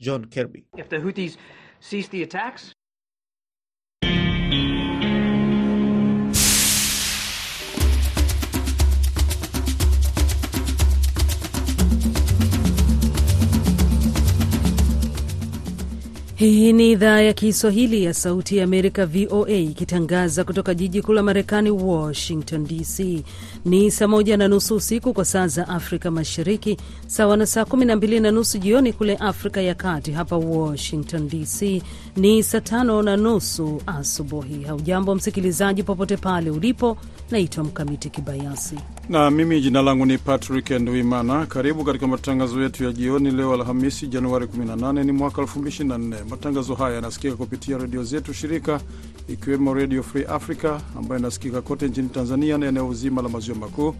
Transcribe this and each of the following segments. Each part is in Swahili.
John Kirby. If the Houthis cease the attacks, Hii ni idhaa ya Kiswahili ya Sauti ya Amerika, VOA, ikitangaza kutoka jiji kuu la Marekani, Washington DC. Ni saa moja na nusu usiku kwa saa za Afrika Mashariki, sawa na saa kumi na mbili na nusu jioni kule Afrika ya Kati. Hapa Washington DC ni saa tano na nusu asubuhi. Haujambo msikilizaji, popote pale ulipo. Naitwa Mkamiti Kibayasi na mimi jina langu ni Patrick Nduimana. Karibu katika matangazo yetu ya jioni leo Alhamisi, Januari 18 ni mwaka 2024. Matangazo haya yanasikika kupitia redio zetu shirika, ikiwemo Redio Free Africa ambayo inasikika kote nchini Tanzania na eneo zima la maziwa makuu.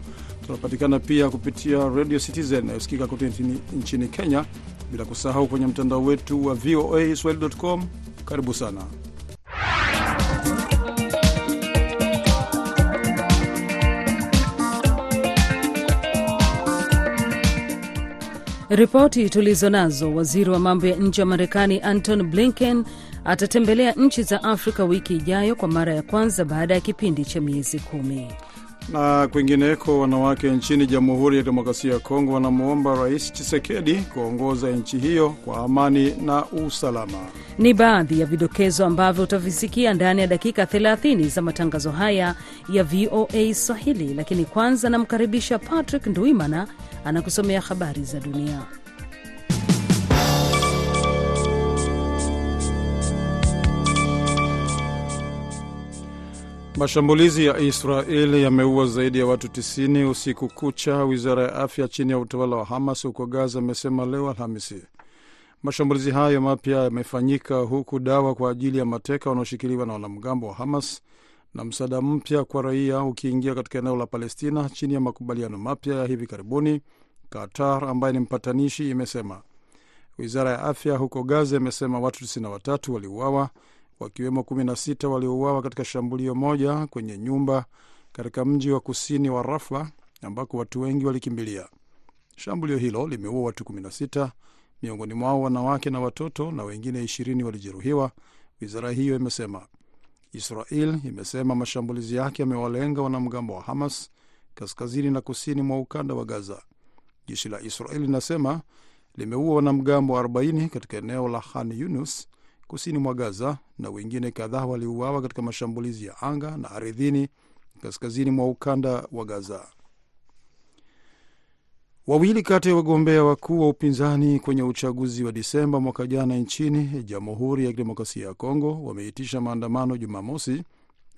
Tunapatikana pia kupitia Radio Citizen inayosikika kote nchini, nchini Kenya, bila kusahau kwenye mtandao wetu wa VOA Swahili.com. Karibu sana. Ripoti tulizo nazo, waziri wa mambo ya nje wa Marekani Anton Blinken atatembelea nchi za Afrika wiki ijayo kwa mara ya kwanza baada ya kipindi cha miezi kumi. Na kwingineko, wanawake nchini Jamhuri ya Demokrasia ya Kongo wanamwomba Rais Chisekedi kuongoza nchi hiyo kwa amani na usalama. Ni baadhi ya vidokezo ambavyo utavisikia ndani ya dakika 30 za matangazo haya ya VOA Swahili, lakini kwanza namkaribisha Patrick Ndwimana anakusomea habari za dunia. Mashambulizi ya Israel yameua zaidi ya watu 90 usiku kucha, wizara ya afya chini ya utawala wa Hamas huko Gaza amesema leo Alhamisi. Mashambulizi hayo mapya yamefanyika huku dawa kwa ajili ya mateka wanaoshikiliwa na wanamgambo wa Hamas na msaada mpya kwa raia ukiingia katika eneo la Palestina chini ya makubaliano mapya ya hivi karibuni, Qatar ambaye ni mpatanishi imesema. Wizara ya afya huko Gaza imesema watu 93 waliuawa wakiwemo 16 waliouawa katika shambulio moja kwenye nyumba katika mji wa kusini wa Rafa ambako watu wengi walikimbilia. Shambulio hilo limeua watu 16, miongoni mwao wanawake na watoto, na wengine 20 walijeruhiwa, wizara hiyo imesema. Israel imesema mashambulizi yake yamewalenga wanamgambo wa Hamas kaskazini na kusini mwa ukanda wa Gaza. Jeshi la Israel linasema limeua wanamgambo wa 40 katika eneo la Khan Yunus kusini mwa Gaza na wengine kadhaa waliuawa katika mashambulizi ya anga na ardhini kaskazini mwa ukanda wa Gaza. Wawili kati ya wagombea wakuu wa upinzani kwenye uchaguzi wa Disemba mwaka jana nchini Jamhuri ya Kidemokrasia ya Kongo wameitisha maandamano Jumamosi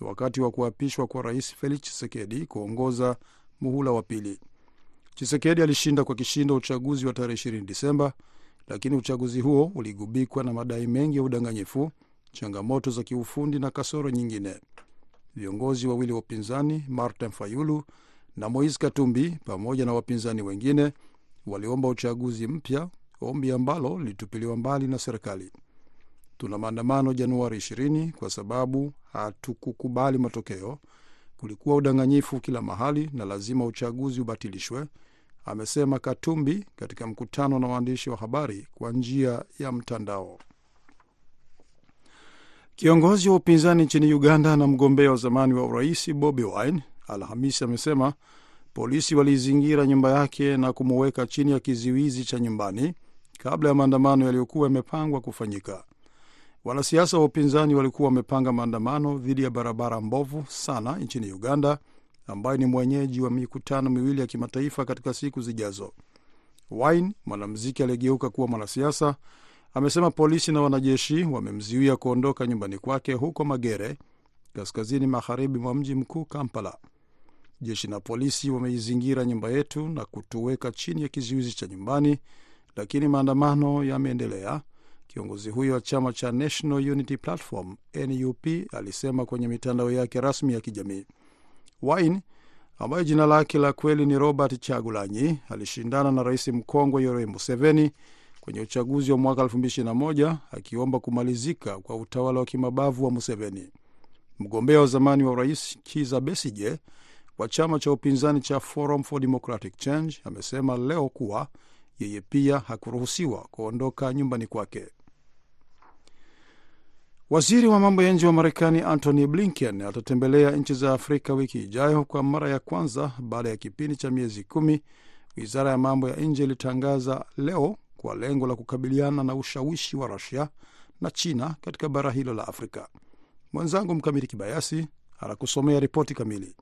wakati wa kuapishwa kwa Rais Felix Tshisekedi kuongoza muhula wa pili. Tshisekedi alishinda kwa kishindo uchaguzi wa tarehe 20 Disemba, lakini uchaguzi huo uligubikwa na madai mengi ya udanganyifu, changamoto za kiufundi na kasoro nyingine. Viongozi wawili wa upinzani Martin Fayulu na Moise Katumbi pamoja na wapinzani wengine waliomba uchaguzi mpya, ombi ambalo lilitupiliwa mbali na serikali. Tuna maandamano Januari 20 kwa sababu hatukukubali matokeo. Kulikuwa udanganyifu kila mahali na lazima uchaguzi ubatilishwe, amesema Katumbi katika mkutano na waandishi wa habari kwa njia ya mtandao. Kiongozi wa upinzani nchini Uganda na mgombea wa zamani wa urais Bobi Wine Alhamisi amesema polisi waliizingira nyumba yake na kumuweka chini ya kizuizi cha nyumbani kabla ya maandamano yaliyokuwa yamepangwa kufanyika. Wanasiasa wa upinzani walikuwa wamepanga maandamano dhidi ya barabara mbovu sana nchini Uganda, ambayo ni mwenyeji wa mikutano miwili ya kimataifa katika siku zijazo. Wine, mwanamuziki aliyegeuka kuwa mwanasiasa, amesema polisi na wanajeshi wamemzuia kuondoka nyumbani kwake huko Magere, kaskazini magharibi mwa mji mkuu Kampala. Jeshi na polisi wameizingira nyumba yetu na kutuweka chini ya kizuizi cha nyumbani, lakini maandamano yameendelea, kiongozi huyo wa chama cha National Unity Platform NUP alisema kwenye mitandao yake rasmi ya kijamii. Wine ambaye jina lake la kweli ni Robert Chagulanyi alishindana na rais mkongwe Yoweri Museveni kwenye uchaguzi wa mwaka 2021 akiomba kumalizika kwa utawala wa kimabavu wa Museveni. Mgombea wa zamani wa urais Kiza Besije wa chama cha upinzani cha Forum for Democratic Change amesema leo kuwa yeye pia hakuruhusiwa kuondoka nyumbani kwake. Waziri wa mambo ya nje wa Marekani Antony Blinken atatembelea nchi za Afrika wiki ijayo kwa mara ya kwanza baada ya kipindi cha miezi kumi, wizara ya mambo ya nje ilitangaza leo kwa lengo la kukabiliana na ushawishi wa Rusia na China katika bara hilo la Afrika. Mwenzangu Mkamiti Kibayasi anakusomea ripoti kamili.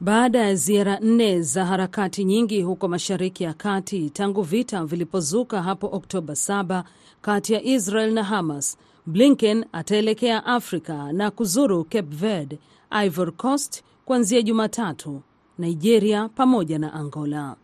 Baada ya ziara nne za harakati nyingi huko Mashariki ya Kati tangu vita vilipozuka hapo Oktoba 7 kati ya Israel na Hamas, Blinken ataelekea Afrika na kuzuru Cape Verde, Ivory Coast kuanzia Jumatatu, Nigeria pamoja na Angola.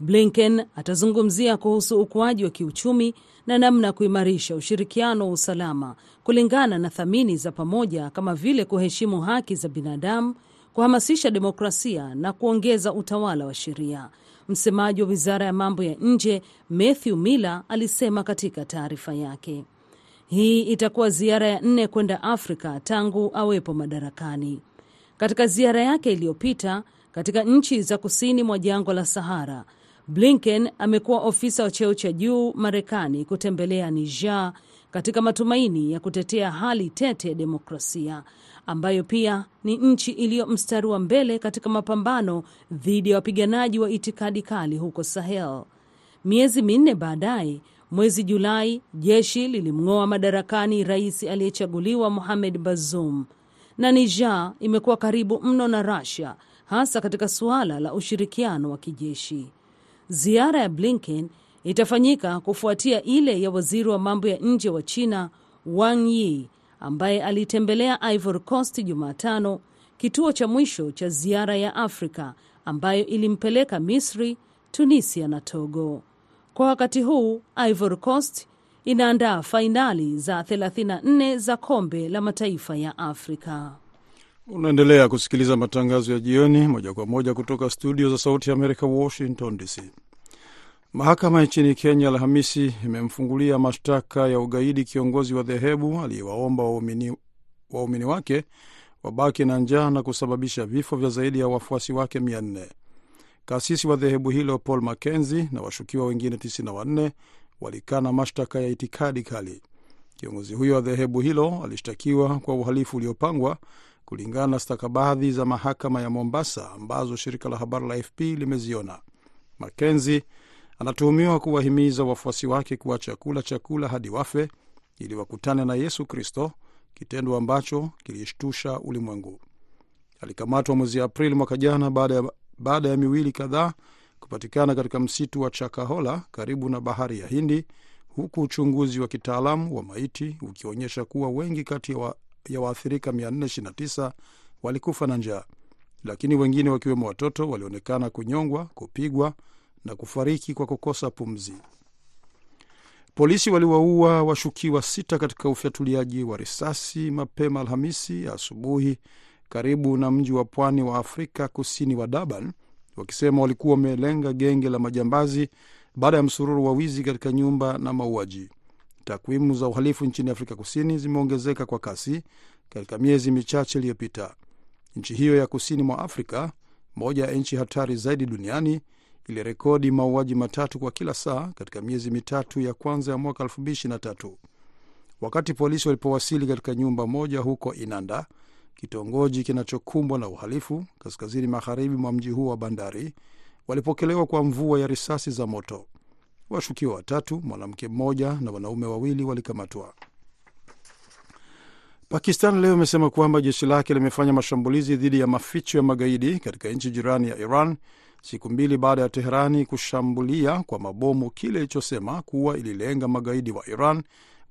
Blinken atazungumzia kuhusu ukuaji wa kiuchumi na namna ya kuimarisha ushirikiano wa usalama kulingana na thamani za pamoja kama vile kuheshimu haki za binadamu, kuhamasisha demokrasia na kuongeza utawala wa sheria. Msemaji wa wizara ya mambo ya nje Matthew Miller alisema katika taarifa yake. Hii itakuwa ziara ya nne kwenda Afrika tangu awepo madarakani. Katika ziara yake iliyopita katika nchi za kusini mwa jangwa la Sahara, Blinken amekuwa ofisa wa cheo cha juu Marekani kutembelea Niger katika matumaini ya kutetea hali tete ya demokrasia ambayo pia ni nchi iliyo mstari wa mbele katika mapambano dhidi ya wapiganaji wa itikadi kali huko Sahel. Miezi minne baadaye, mwezi Julai, jeshi lilimng'oa madarakani rais aliyechaguliwa Mohamed Bazoum, na Niger imekuwa karibu mno na Russia, hasa katika suala la ushirikiano wa kijeshi. Ziara ya Blinken itafanyika kufuatia ile ya waziri wa mambo ya nje wa China Wang Yi ambaye alitembelea Ivory Coast Jumatano, kituo cha mwisho cha ziara ya Afrika ambayo ilimpeleka Misri, Tunisia na Togo. Kwa wakati huu Ivory Coast inaandaa fainali za 34 za kombe la mataifa ya Afrika. Unaendelea kusikiliza matangazo ya jioni moja kwa moja kutoka studio za Sauti ya Amerika, Washington DC. Mahakama nchini Kenya Alhamisi imemfungulia mashtaka ya ugaidi kiongozi wa dhehebu aliyewaomba waumini, wake wabaki na njaa na kusababisha vifo vya zaidi ya wafuasi wake mia nne. Kasisi wa dhehebu hilo Paul Mackenzie na washukiwa wengine 94 walikana mashtaka ya itikadi kali. Kiongozi huyo wa dhehebu hilo alishtakiwa kwa uhalifu uliopangwa kulingana na stakabadhi za mahakama ya Mombasa ambazo shirika la habari la AFP limeziona. Mackenzie anatuhumiwa kuwahimiza wafuasi wake kuwa chakula chakula hadi wafe ili wakutane na Yesu Kristo, kitendo ambacho kilishtusha ulimwengu. Alikamatwa mwezi Aprili mwaka jana baada ya, baada ya miwili kadhaa kupatikana katika msitu wa Chakahola karibu na bahari ya Hindi, huku uchunguzi wa kitaalamu wa maiti ukionyesha kuwa wengi kati ya, wa, ya waathirika 429 walikufa na njaa, lakini wengine wakiwemo watoto walionekana kunyongwa, kupigwa na kufariki kwa kukosa pumzi. Polisi waliwaua washukiwa sita katika ufyatuliaji wa risasi mapema Alhamisi asubuhi karibu na mji wa pwani wa Afrika kusini wa Durban, wakisema walikuwa wamelenga genge la majambazi baada ya msururu wa wizi katika nyumba na mauaji. Takwimu za uhalifu nchini Afrika Kusini zimeongezeka kwa kasi katika miezi michache iliyopita. Nchi hiyo ya kusini mwa Afrika, moja ya nchi hatari zaidi duniani, ilirekodi mauaji matatu kwa kila saa katika miezi mitatu ya kwanza ya mwaka 2023. Wakati polisi walipowasili katika nyumba moja huko Inanda, kitongoji kinachokumbwa na uhalifu kaskazini magharibi mwa mji huo wa bandari, walipokelewa kwa mvua ya risasi za moto. Washukiwa watatu, mwanamke mmoja na wanaume wawili, walikamatwa. Pakistan leo imesema kwamba jeshi lake limefanya mashambulizi dhidi ya maficho ya magaidi katika nchi jirani ya Iran siku mbili baada ya Teherani kushambulia kwa mabomu kile ilichosema kuwa ililenga magaidi wa Iran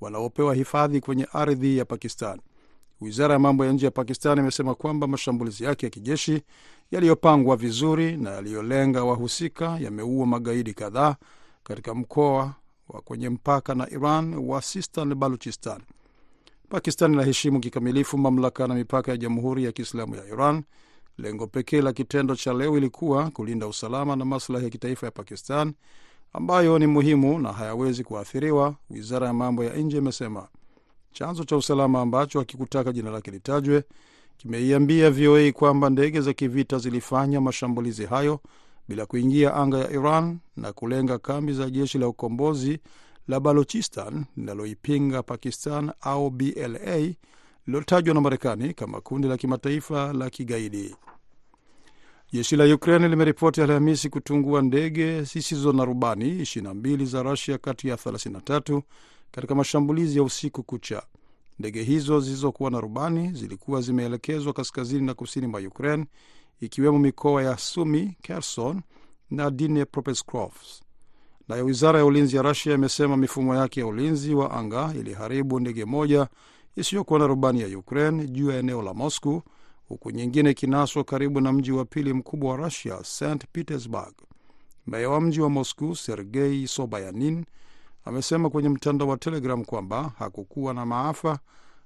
wanaopewa hifadhi kwenye ardhi ya Pakistan. Wizara ya mambo ya nje ya Pakistan imesema kwamba mashambulizi yake ya kijeshi yaliyopangwa vizuri na yaliyolenga wahusika yameua magaidi kadhaa katika mkoa wa kwenye mpaka na Iran wa Sistan Baluchistan. Pakistan inaheshimu kikamilifu mamlaka na mipaka ya Jamhuri ya Kiislamu ya Iran. Lengo pekee la kitendo cha leo ilikuwa kulinda usalama na maslahi ya kitaifa ya Pakistan ambayo ni muhimu na hayawezi kuathiriwa, wizara ya mambo ya nje imesema. Chanzo cha usalama ambacho hakikutaka jina lake litajwe kimeiambia VOA kwamba ndege za kivita zilifanya mashambulizi hayo bila kuingia anga ya Iran na kulenga kambi za jeshi la ukombozi la Balochistan linaloipinga Pakistan au BLA lililotajwa na Marekani kama kundi la kimataifa la kigaidi. Jeshi la Ukraine limeripoti Alhamisi kutungua ndege zisizo na rubani 22 za Rusia kati ya 33 katika mashambulizi ya usiku kucha. Ndege hizo zilizokuwa na rubani zilikuwa zimeelekezwa kaskazini na kusini mwa Ukraine, ikiwemo mikoa ya Sumi, Kherson na Dnipropetrovsk. Nayo wizara ya ulinzi ya Rusia imesema mifumo yake ya ulinzi wa anga iliharibu ndege moja isiyokuwa na rubani ya Ukraine juu ya eneo la Moscow, huku nyingine ikinaswa karibu na mji wa pili mkubwa wa Rusia, St Petersburg. Meya wa mji wa Moscow Sergei Sobayanin amesema kwenye mtandao wa Telegram kwamba hakukuwa na maafa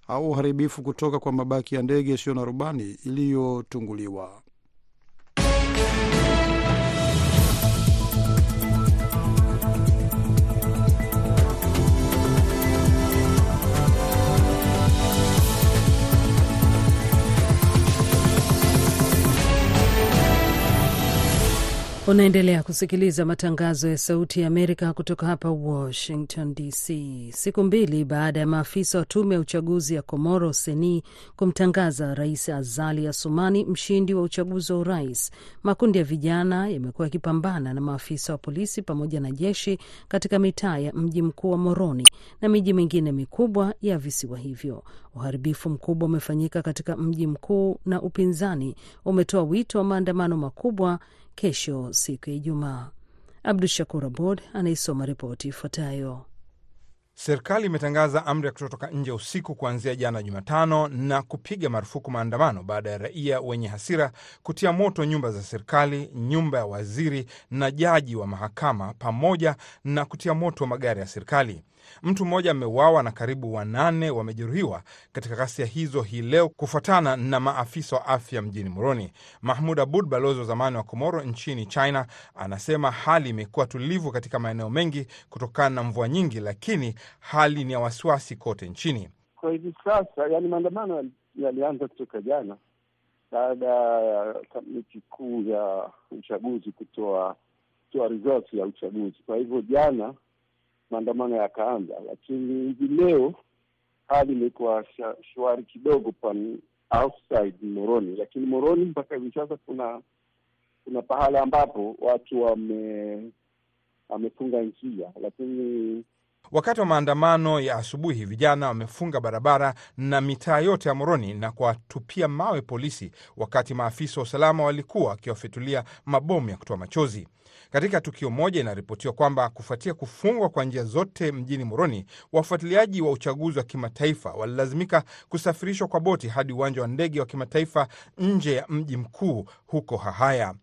au uharibifu kutoka kwa mabaki ya ndege isiyo na rubani iliyotunguliwa. Unaendelea kusikiliza matangazo ya Sauti ya Amerika kutoka hapa Washington DC. Siku mbili baada ya maafisa wa tume ya uchaguzi ya Komoro Seni kumtangaza Rais Azali Asumani mshindi wa uchaguzi wa urais, makundi ya vijana yamekuwa yakipambana na maafisa wa polisi pamoja na jeshi katika mitaa ya mji mkuu wa Moroni na miji mingine mikubwa ya visiwa hivyo. Uharibifu mkubwa umefanyika katika mji mkuu na upinzani umetoa wito wa maandamano makubwa kesho siku ya Ijumaa. Abdu Shakur Abod anaisoma ripoti ifuatayo. Serikali imetangaza amri ya kutotoka nje usiku kuanzia jana Jumatano na kupiga marufuku maandamano baada ya raia wenye hasira kutia moto nyumba za serikali, nyumba ya waziri na jaji wa mahakama, pamoja na kutia moto magari ya serikali. Mtu mmoja ameuawa na karibu wanane wamejeruhiwa katika ghasia hizo hii leo, kufuatana na maafisa wa afya mjini Moroni. Mahmud Abud, balozi wa zamani wa Komoro nchini China, anasema hali imekuwa tulivu katika maeneo mengi kutokana na mvua nyingi, lakini hali ni ya wasiwasi kote nchini. Kwa hivi sasa, yani maandamano yalianza kutoka jana baada ya kamiti kuu ya uchaguzi kutoa kutoa results ya uchaguzi. Kwa hivyo jana maandamano yakaanza, lakini hivi leo hali imekuwa shwari kidogo pa outside Moroni, lakini Moroni mpaka hivi sasa kuna kuna pahala ambapo watu wame wamefunga njia, lakini Wakati wa maandamano ya asubuhi, vijana wamefunga barabara na mitaa yote ya Moroni na kuwatupia mawe polisi, wakati maafisa wa usalama walikuwa wakiwafyatulia mabomu ya kutoa machozi. Katika tukio moja, inaripotiwa kwamba kufuatia kufungwa kwa njia zote mjini Moroni, wafuatiliaji wa uchaguzi wa kimataifa walilazimika kusafirishwa kwa boti hadi uwanja wa ndege wa kimataifa nje ya mji mkuu huko Hahaya.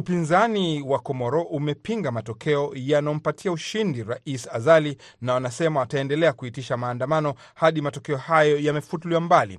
Upinzani wa Komoro umepinga matokeo yanayompatia ushindi Rais Azali na wanasema wataendelea kuitisha maandamano hadi matokeo hayo yamefutuliwa mbali.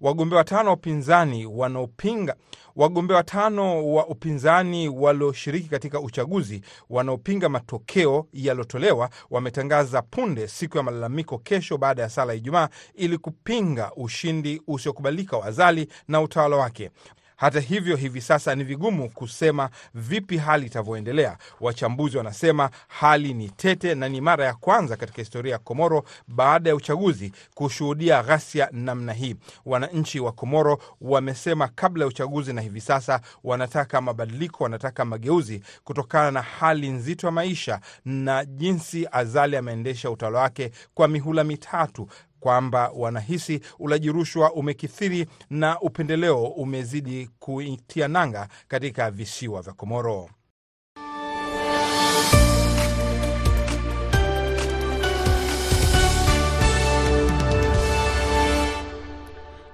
Wagombea watano wa upinzani wanaopinga wagombea watano wa upinzani walioshiriki katika uchaguzi wanaopinga matokeo yaliyotolewa wametangaza punde siku ya malalamiko kesho baada ya sala ya Ijumaa ili kupinga ushindi usiokubalika wa Azali na utawala wake. Hata hivyo, hivi sasa ni vigumu kusema vipi hali itavyoendelea. Wachambuzi wanasema hali ni tete na ni mara ya kwanza katika historia ya Komoro baada ya uchaguzi kushuhudia ghasia namna hii. Wananchi wa Komoro wamesema kabla ya uchaguzi na hivi sasa wanataka mabadiliko, wanataka mageuzi kutokana na hali nzito ya maisha na jinsi Azali ameendesha utawala wake kwa mihula mitatu kwamba wanahisi ulaji rushwa umekithiri na upendeleo umezidi kuitia nanga katika visiwa vya Komoro.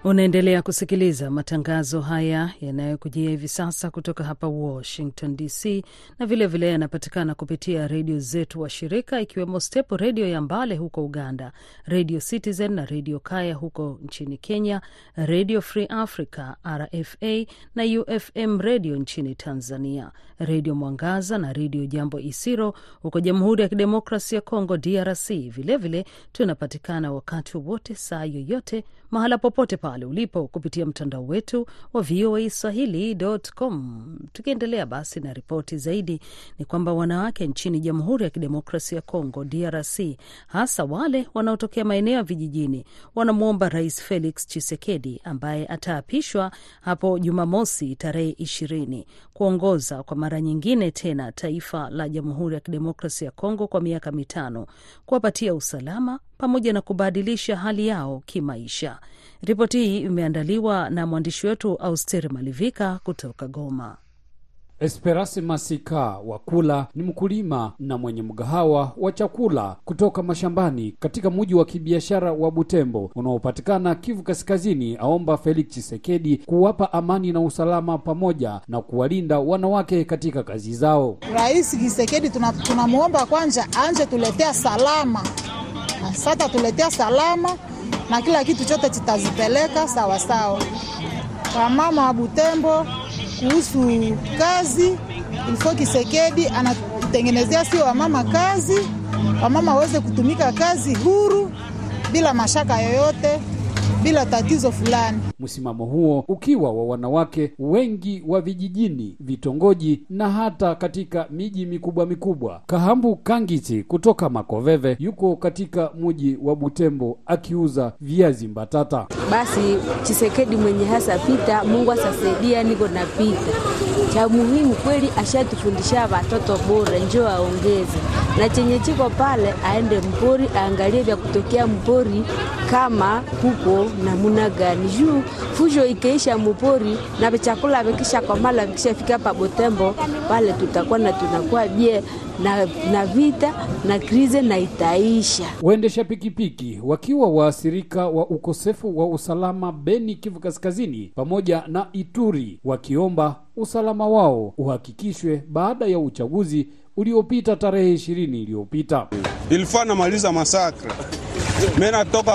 Unaendelea kusikiliza matangazo haya yanayokujia hivi sasa kutoka hapa Washington DC, na vilevile yanapatikana kupitia redio zetu wa shirika ikiwemo Step redio ya Mbale huko Uganda, redio Citizen na redio Kaya huko nchini Kenya, redio Free Africa RFA na UFM redio nchini Tanzania, redio Mwangaza na redio Jambo Isiro huko Jamhuri ya Kidemokrasi ya Kongo DRC. Vilevile tunapatikana wakati wowote, saa yoyote, mahala popote pale pale ulipo kupitia mtandao wetu wa VOA Swahili.com. Tukiendelea basi na ripoti zaidi, ni kwamba wanawake nchini Jamhuri ya Kidemokrasia ya Kongo, DRC, hasa wale wanaotokea maeneo ya vijijini, wanamwomba Rais Felix Tshisekedi ambaye ataapishwa hapo Jumamosi tarehe ishirini kuongoza kwa mara nyingine tena taifa la Jamhuri ya Kidemokrasia ya Kongo kwa miaka mitano, kuwapatia usalama pamoja na kubadilisha hali yao kimaisha. Ripoti hii imeandaliwa na mwandishi wetu Austeri Malivika kutoka Goma. Esperasi Masika Wakula ni mkulima na mwenye mgahawa wa chakula kutoka mashambani katika mji wa kibiashara wa Butembo unaopatikana Kivu Kaskazini. Aomba Felix Chisekedi kuwapa amani na usalama pamoja na kuwalinda wanawake katika kazi zao. Rais Chisekedi tunamwomba tuna kwanza anje tuletea salama, sasa tuletea salama na kila kitu chote kitazipeleka sawasawa. Wamama wa Butembo kuhusu kazi ilifo Kisekedi anatutengenezea sio wamama kazi, wamama waweze kutumika kazi huru bila mashaka yoyote, bila tatizo fulani. Msimamo huo ukiwa wa wanawake wengi wa vijijini, vitongoji na hata katika miji mikubwa mikubwa. Kahambu Kangiti kutoka Makoveve yuko katika mji wa Butembo akiuza viazi mbatata. Basi Chisekedi mwenye hasa pita, Mungu asasaidia, niko na pita. Cha muhimu kweli, ashatufundisha watoto bora, njoo aongeze na chenye chiko pale, aende mpori aangalie vya kutokea mpori kama kuko namuna gani juu fujo ikeisha mupori na vichakula vikisha komala vikishafika pa Botembo pale tutakuwa na tunakuwa bie na, na vita na krize na itaisha. Waendesha pikipiki wakiwa waathirika wa ukosefu wa usalama Beni, Kivu Kaskazini pamoja na Ituri, wakiomba usalama wao uhakikishwe baada ya uchaguzi uliopita tarehe ishirini iliyopita. Ilifaa namaliza masakre mi natoka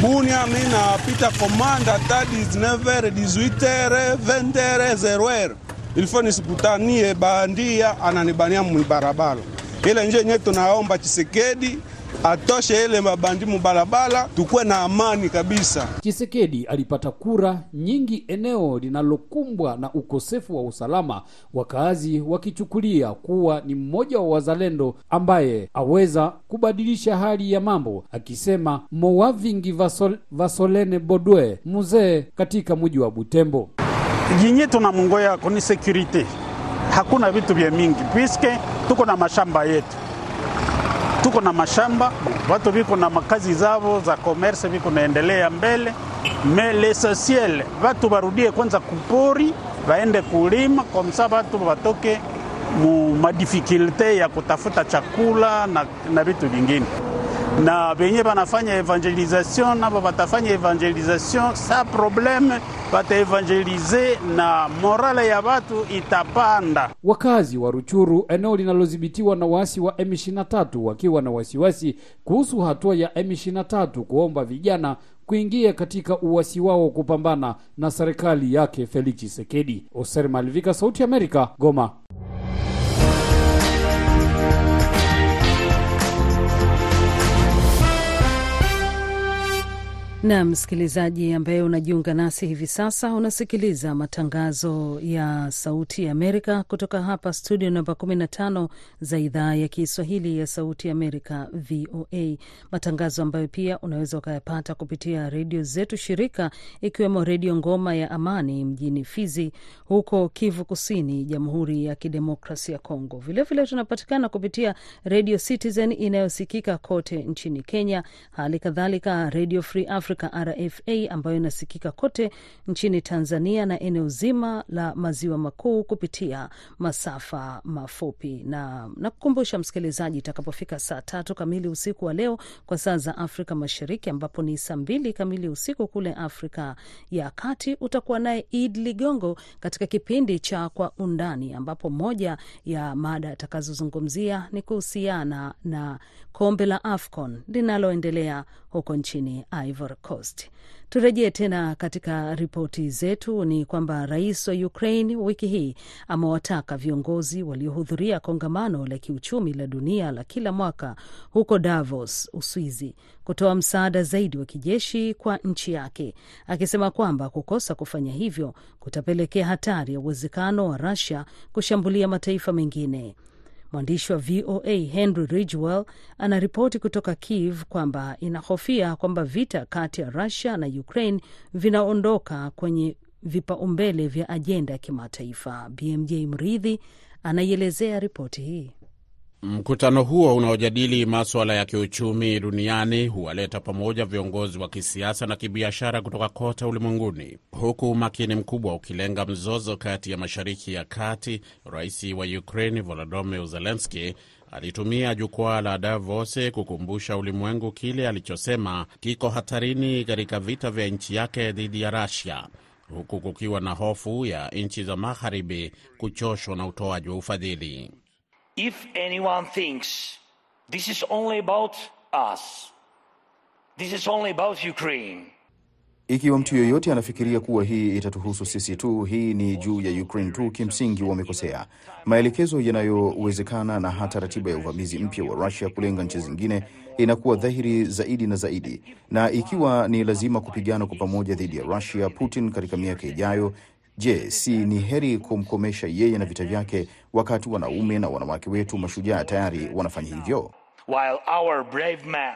Bunia, mi napita komanda ta 19 18 20 0 ilifaa nisikutanie bandia ananibania mubarabara ile nje nye. Tunaomba Chisekedi atoshe ile mabandi mubarabara, tukuwe na amani kabisa. Chisekedi alipata kura nyingi eneo linalokumbwa na ukosefu wa usalama, wakaazi wakichukulia kuwa ni mmoja wa wazalendo ambaye aweza kubadilisha hali ya mambo, akisema Mowavingi Vasol, Vasolene Bodwe mzee katika mji wa Butembo. Jinyi tunamungoya kuni security, hakuna vitu vya mingi piske tuko na mashamba yetu tuko na mashamba, watu viko na makazi zavo za commerce viko naendelea mbele. Me l'essentiel watu warudie kwanza kupori, waende kulima komsa, watu watoke mu madifikulte ya kutafuta chakula na vitu vingine na benye banafanya evangelization nabo batafanya evangelization sa probleme, bataevangelize na morale ya batu itapanda. Wakazi wa Ruchuru, eneo linalodhibitiwa na waasi wa M23, wakiwa na wasiwasi kuhusu hatua ya M23 kuomba vijana kuingia katika uasi wao kupambana na serikali yake Felix Tshisekedi. Oser Malivika, Sauti ya Amerika, Goma. Na msikilizaji ambaye unajiunga nasi hivi sasa, unasikiliza matangazo ya Sauti ya Amerika kutoka hapa studio namba 15 za idhaa ya Kiswahili ya Sauti ya Amerika, VOA, matangazo ambayo pia unaweza ukayapata kupitia redio zetu shirika, ikiwemo Redio Ngoma ya Amani mjini Fizi huko Kivu Kusini, Jamhuri ya Kidemokrasi ya Kongo. Vilevile tunapatikana kupitia Redio Citizen inayosikika kote nchini Kenya, hali kadhalika Redio Free Africa RFA ambayo inasikika kote nchini Tanzania na eneo zima la maziwa makuu kupitia masafa mafupi. Na nakukumbusha msikilizaji, itakapofika saa tatu kamili usiku wa leo kwa saa za Afrika Mashariki, ambapo ni saa mbili kamili usiku kule Afrika ya Kati, utakuwa naye Id Ligongo katika kipindi cha Kwa Undani, ambapo moja ya mada atakazozungumzia ni kuhusiana na kombe la AFCON linaloendelea huko nchini Ivory Coast. Turejee tena katika ripoti zetu. Ni kwamba rais wa Ukraine wiki hii amewataka viongozi waliohudhuria kongamano la kiuchumi la dunia la kila mwaka huko Davos, Uswizi, kutoa msaada zaidi wa kijeshi kwa nchi yake, akisema kwamba kukosa kufanya hivyo kutapelekea hatari ya uwezekano wa Russia kushambulia mataifa mengine. Mwandishi wa VOA Henry Ridgewell anaripoti kutoka Kiev kwamba inahofia kwamba vita kati ya Russia na Ukraine vinaondoka kwenye vipaumbele vya ajenda ya kimataifa. BMJ Mridhi anaielezea ripoti hii. Mkutano huo unaojadili maswala ya kiuchumi duniani huwaleta pamoja viongozi wa kisiasa na kibiashara kutoka kote ulimwenguni, huku umakini mkubwa ukilenga mzozo kati ya Mashariki ya Kati. Rais wa Ukraini Volodymyr Zelenski alitumia jukwaa la Davos kukumbusha ulimwengu kile alichosema kiko hatarini katika vita vya nchi yake dhidi ya Rusia, huku kukiwa na hofu ya nchi za magharibi kuchoshwa na utoaji wa ufadhili. If anyone thinks this is only about us, this is only about Ukraine, Ikiwa mtu yoyote anafikiria kuwa hii itatuhusu sisi tu, hii ni juu ya Ukraine tu, kimsingi wamekosea. Maelekezo yanayowezekana na hata ratiba ya uvamizi mpya wa Russia kulenga nchi zingine inakuwa dhahiri zaidi na zaidi, na ikiwa ni lazima kupigana kwa pamoja dhidi ya Russia Putin katika miaka ijayo, je, si ni heri kumkomesha yeye na vita vyake, wakati wanaume na wanawake wetu mashujaa tayari wanafanya hivyo? while our brave men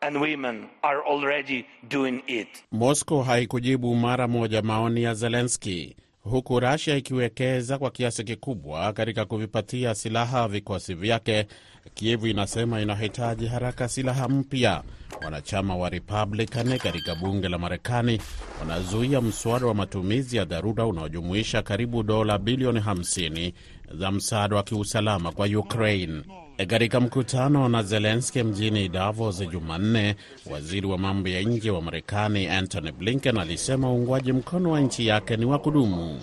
and women are already doing it. Moscow haikujibu mara moja maoni ya Zelensky, huku Rasia ikiwekeza kwa kiasi kikubwa katika kuvipatia silaha vikosi vyake. Kievu inasema inahitaji haraka silaha mpya. Wanachama wa Republican katika bunge la Marekani wanazuia mswada wa matumizi ya dharura unaojumuisha karibu dola bilioni 50 za msaada wa kiusalama kwa Ukraine. Katika mkutano na Zelenski mjini Davos Jumanne, waziri wa mambo ya nje wa Marekani Antony Blinken alisema uungwaji mkono wa nchi yake ni wa kudumu.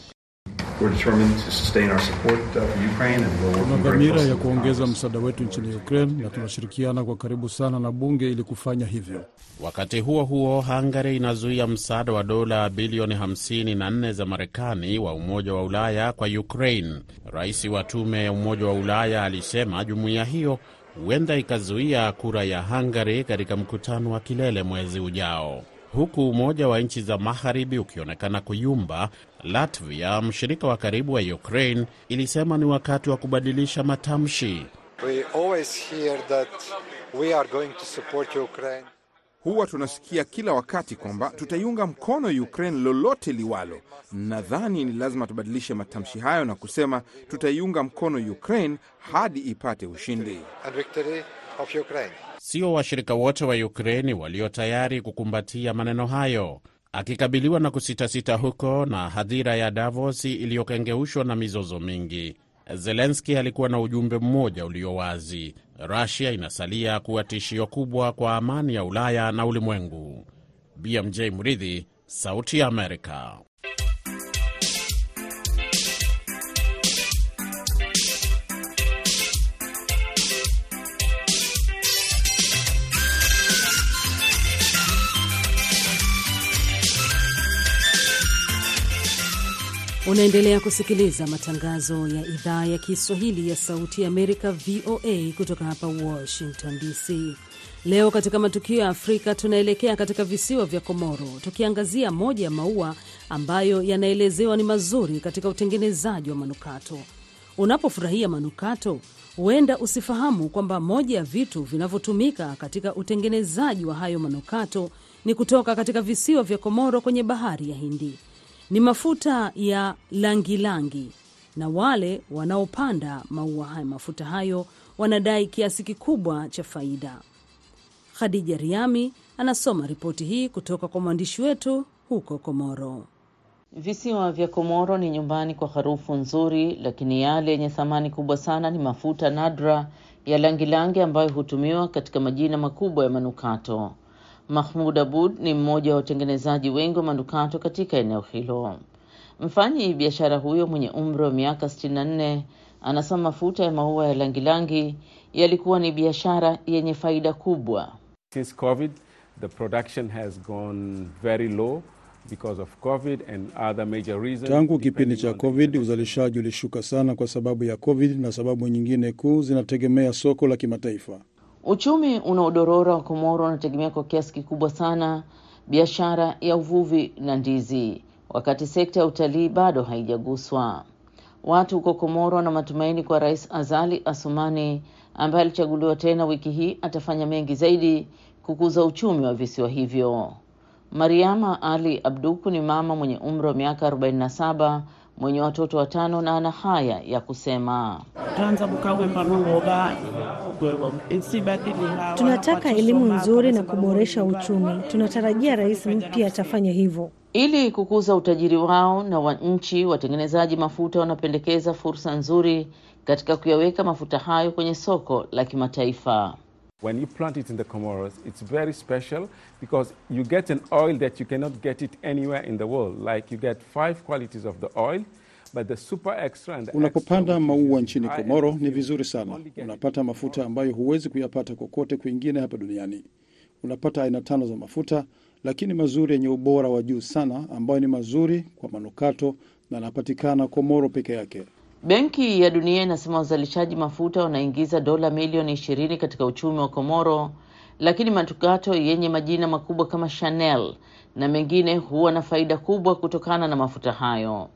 Tuna dhamira ya kuongeza msaada wetu nchini Ukraine na tunashirikiana kwa karibu sana na bunge ili kufanya hivyo. Wakati huo huo, Hungary inazuia msaada wa dola bilioni 54 za Marekani wa Umoja wa Ulaya kwa Ukraine. Rais wa Tume ya Umoja wa Ulaya alisema jumuiya hiyo huenda ikazuia kura ya Hungary katika mkutano wa kilele mwezi ujao. Huku Umoja wa Nchi za Magharibi ukionekana kuyumba, Latvia, mshirika wa karibu wa Ukraine, ilisema ni wakati wa kubadilisha matamshi. We always hear that we are going to support Ukraine. Huwa tunasikia kila wakati kwamba tutaiunga mkono Ukraine lolote liwalo. Nadhani ni lazima tubadilishe matamshi hayo na kusema tutaiunga mkono Ukraine hadi ipate ushindi. Sio washirika wote wa Ukraini walio tayari kukumbatia maneno hayo. Akikabiliwa na kusitasita huko na hadhira ya Davos iliyokengeushwa na mizozo mingi, Zelenski alikuwa na ujumbe mmoja ulio wazi: Rusia inasalia kuwa tishio kubwa kwa amani ya Ulaya na ulimwengu. BMJ Mridhi, Sauti ya Amerika. Unaendelea kusikiliza matangazo ya idhaa ya Kiswahili ya Sauti ya Amerika, VOA, kutoka hapa Washington DC. Leo katika matukio ya Afrika tunaelekea katika visiwa vya Komoro, tukiangazia moja ya maua ambayo yanaelezewa ni mazuri katika utengenezaji wa manukato. Unapofurahia manukato, huenda usifahamu kwamba moja ya vitu vinavyotumika katika utengenezaji wa hayo manukato ni kutoka katika visiwa vya Komoro kwenye bahari ya Hindi ni mafuta ya langilangi langi, na wale wanaopanda maua haya mafuta hayo wanadai kiasi kikubwa cha faida. Khadija Riami anasoma ripoti hii kutoka kwa mwandishi wetu huko Komoro. Visiwa vya Komoro ni nyumbani kwa harufu nzuri, lakini yale yenye thamani kubwa sana ni mafuta nadra ya langilangi ambayo hutumiwa katika majina makubwa ya manukato. Mahmud Abud ni mmoja wa watengenezaji wengi wa manukato katika eneo hilo. Mfanyi biashara huyo mwenye umri wa miaka 64 anasema mafuta ya maua ya langilangi yalikuwa ni biashara yenye faida kubwa. Since COVID, The production has gone very low because of COVID and other major reasons. Tangu kipindi cha COVID uzalishaji ulishuka sana kwa sababu ya COVID na sababu nyingine kuu zinategemea soko la kimataifa. Uchumi unaodorora wa Komoro unategemea kwa kiasi kikubwa sana biashara ya uvuvi na ndizi, wakati sekta ya utalii bado haijaguswa. Watu huko Komoro wana matumaini kwa Rais Azali Asumani ambaye alichaguliwa tena wiki hii atafanya mengi zaidi kukuza uchumi wa visiwa hivyo. Mariama Ali Abduku ni mama mwenye umri wa miaka 47 mwenye watoto watano na ana haya ya kusema. Tunataka elimu nzuri na kuboresha uchumi. Tunatarajia rais mpya atafanya hivyo. Ili kukuza utajiri wao na wa nchi, watengenezaji mafuta wanapendekeza fursa nzuri katika kuyaweka mafuta hayo kwenye soko la kimataifa. When you plant it in the Comoros, it's very special because you get an oil that you cannot get it anywhere in the world. Like you get five qualities of the oil, but the super extra and the Unapopanda maua nchini Komoro ni vizuri sana. Unapata mafuta ambayo huwezi kuyapata kokote kwingine hapa duniani. Unapata aina tano za mafuta, lakini mazuri yenye ubora wa juu sana, ambayo ni mazuri kwa manukato na yanapatikana Komoro peke yake. Benki ya Dunia inasema wazalishaji mafuta wanaingiza dola milioni ishirini katika uchumi wa Komoro, lakini manukato yenye majina makubwa kama Chanel na mengine huwa na faida kubwa kutokana na mafuta hayo.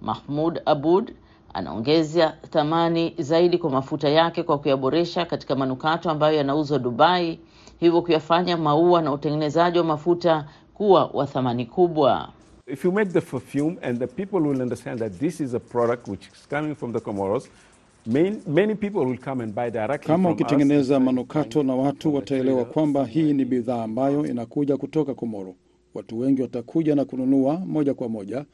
Mahmud Abud anaongeza thamani zaidi kwa mafuta yake kwa kuyaboresha katika manukato ambayo yanauzwa Dubai, hivyo kuyafanya maua na utengenezaji wa mafuta kuwa wa thamani kubwa. If you make the perfume and the people will understand that this is a product which is coming from the Comoros, main, many people will come and buy directly Kama ukitengeneza manukato na watu wataelewa kwamba hii ni bidhaa ambayo inakuja kutoka Komoro, watu wengi watakuja na kununua moja kwa moja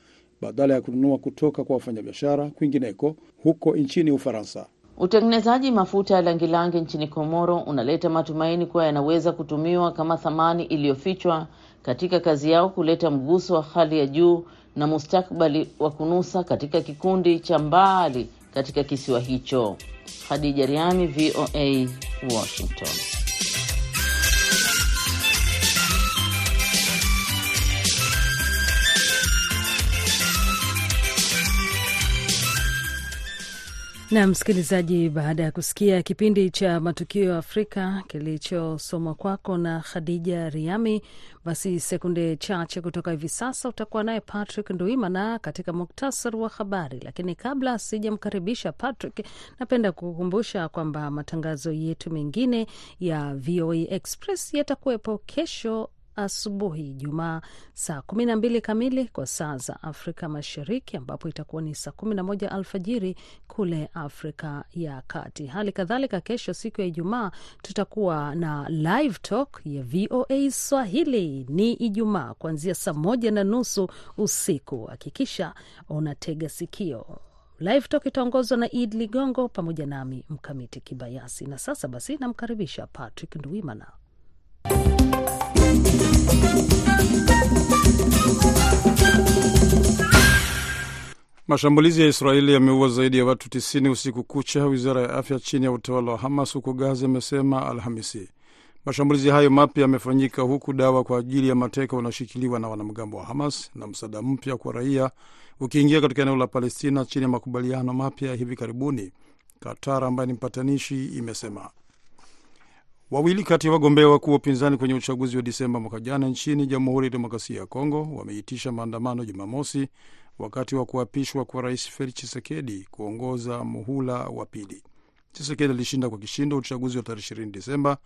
badala ya kununua kutoka kwa wafanyabiashara kwingineko huko nchini Ufaransa. Utengenezaji mafuta ya langilangi nchini Komoro unaleta matumaini kuwa yanaweza kutumiwa kama thamani iliyofichwa katika kazi yao kuleta mguso wa hali ya juu na mustakbali wa kunusa katika kikundi cha mbali katika kisiwa hicho. Khadija Riami, VOA, Washington. Na msikilizaji, baada ya kusikia kipindi cha matukio ya Afrika kilichosomwa kwako na Khadija Riami, basi sekunde chache kutoka hivi sasa utakuwa naye Patrick Nduimana katika muktasari wa habari. Lakini kabla sijamkaribisha Patrick, napenda kukumbusha kwamba matangazo yetu mengine ya VOA Express yatakuwepo kesho asubuhi Jumaa saa kumi na mbili kamili kwa saa za Afrika Mashariki, ambapo itakuwa ni saa kumi na moja alfajiri kule Afrika ya Kati. Hali kadhalika, kesho siku ya Ijumaa tutakuwa na live talk ya VOA Swahili. Ni Ijumaa kuanzia saa moja na nusu usiku. Hakikisha unatega sikio. Live Talk itaongozwa na Id Ligongo pamoja nami Mkamiti Kibayasi. Na sasa basi, namkaribisha Patrick Ndwimana. Mashambulizi ya Israeli yameua zaidi ya watu 90 usiku kucha, wizara ya afya chini ya utawala wa Hamas huko Gaza imesema Alhamisi. Mashambulizi hayo mapya yamefanyika huku dawa kwa ajili ya mateka wanaoshikiliwa na wanamgambo wa Hamas na msaada mpya kwa raia ukiingia katika eneo la Palestina chini ya makubaliano mapya ya hivi karibuni, Qatar ambaye ni mpatanishi imesema. Wawili kati ya wagombea wakuu wa upinzani kwenye uchaguzi wa Disemba mwaka jana nchini Jamhuri ya Demokrasia ya Kongo wameitisha maandamano Jumamosi wakati wa kuapishwa kwa Rais Felix Chisekedi kuongoza muhula wa pili. Chisekedi alishinda kwa kishindo uchaguzi wa tarehe 20 Disemba,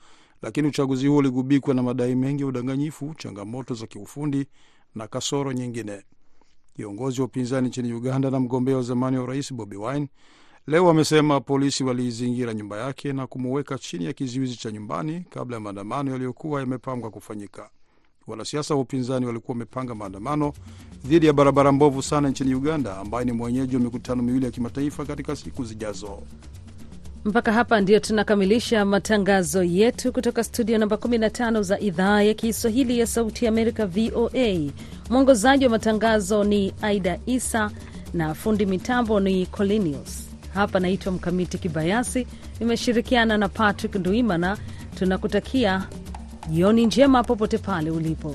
lakini uchaguzi huo uligubikwa na madai mengi ya udanganyifu, changamoto za kiufundi na kasoro nyingine. Kiongozi wa upinzani nchini Uganda na mgombea wa zamani wa urais Bobi Wine leo amesema polisi waliizingira nyumba yake na kumuweka chini ya kizuizi cha nyumbani kabla ya maandamano yaliyokuwa yamepangwa kufanyika. Wanasiasa wa upinzani walikuwa wamepanga maandamano dhidi ya barabara mbovu sana nchini Uganda, ambayo ni mwenyeji wa mikutano miwili ya kimataifa katika siku zijazo. Mpaka hapa ndio tunakamilisha matangazo yetu kutoka studio namba 15 za idhaa ya Kiswahili ya Sauti ya Amerika, VOA. Mwongozaji wa matangazo ni Aida Isa na fundi mitambo ni Colinius. Hapa naitwa Mkamiti Kibayasi, nimeshirikiana na Patrick Nduimana. Tunakutakia Jioni njema popote pale ulipo.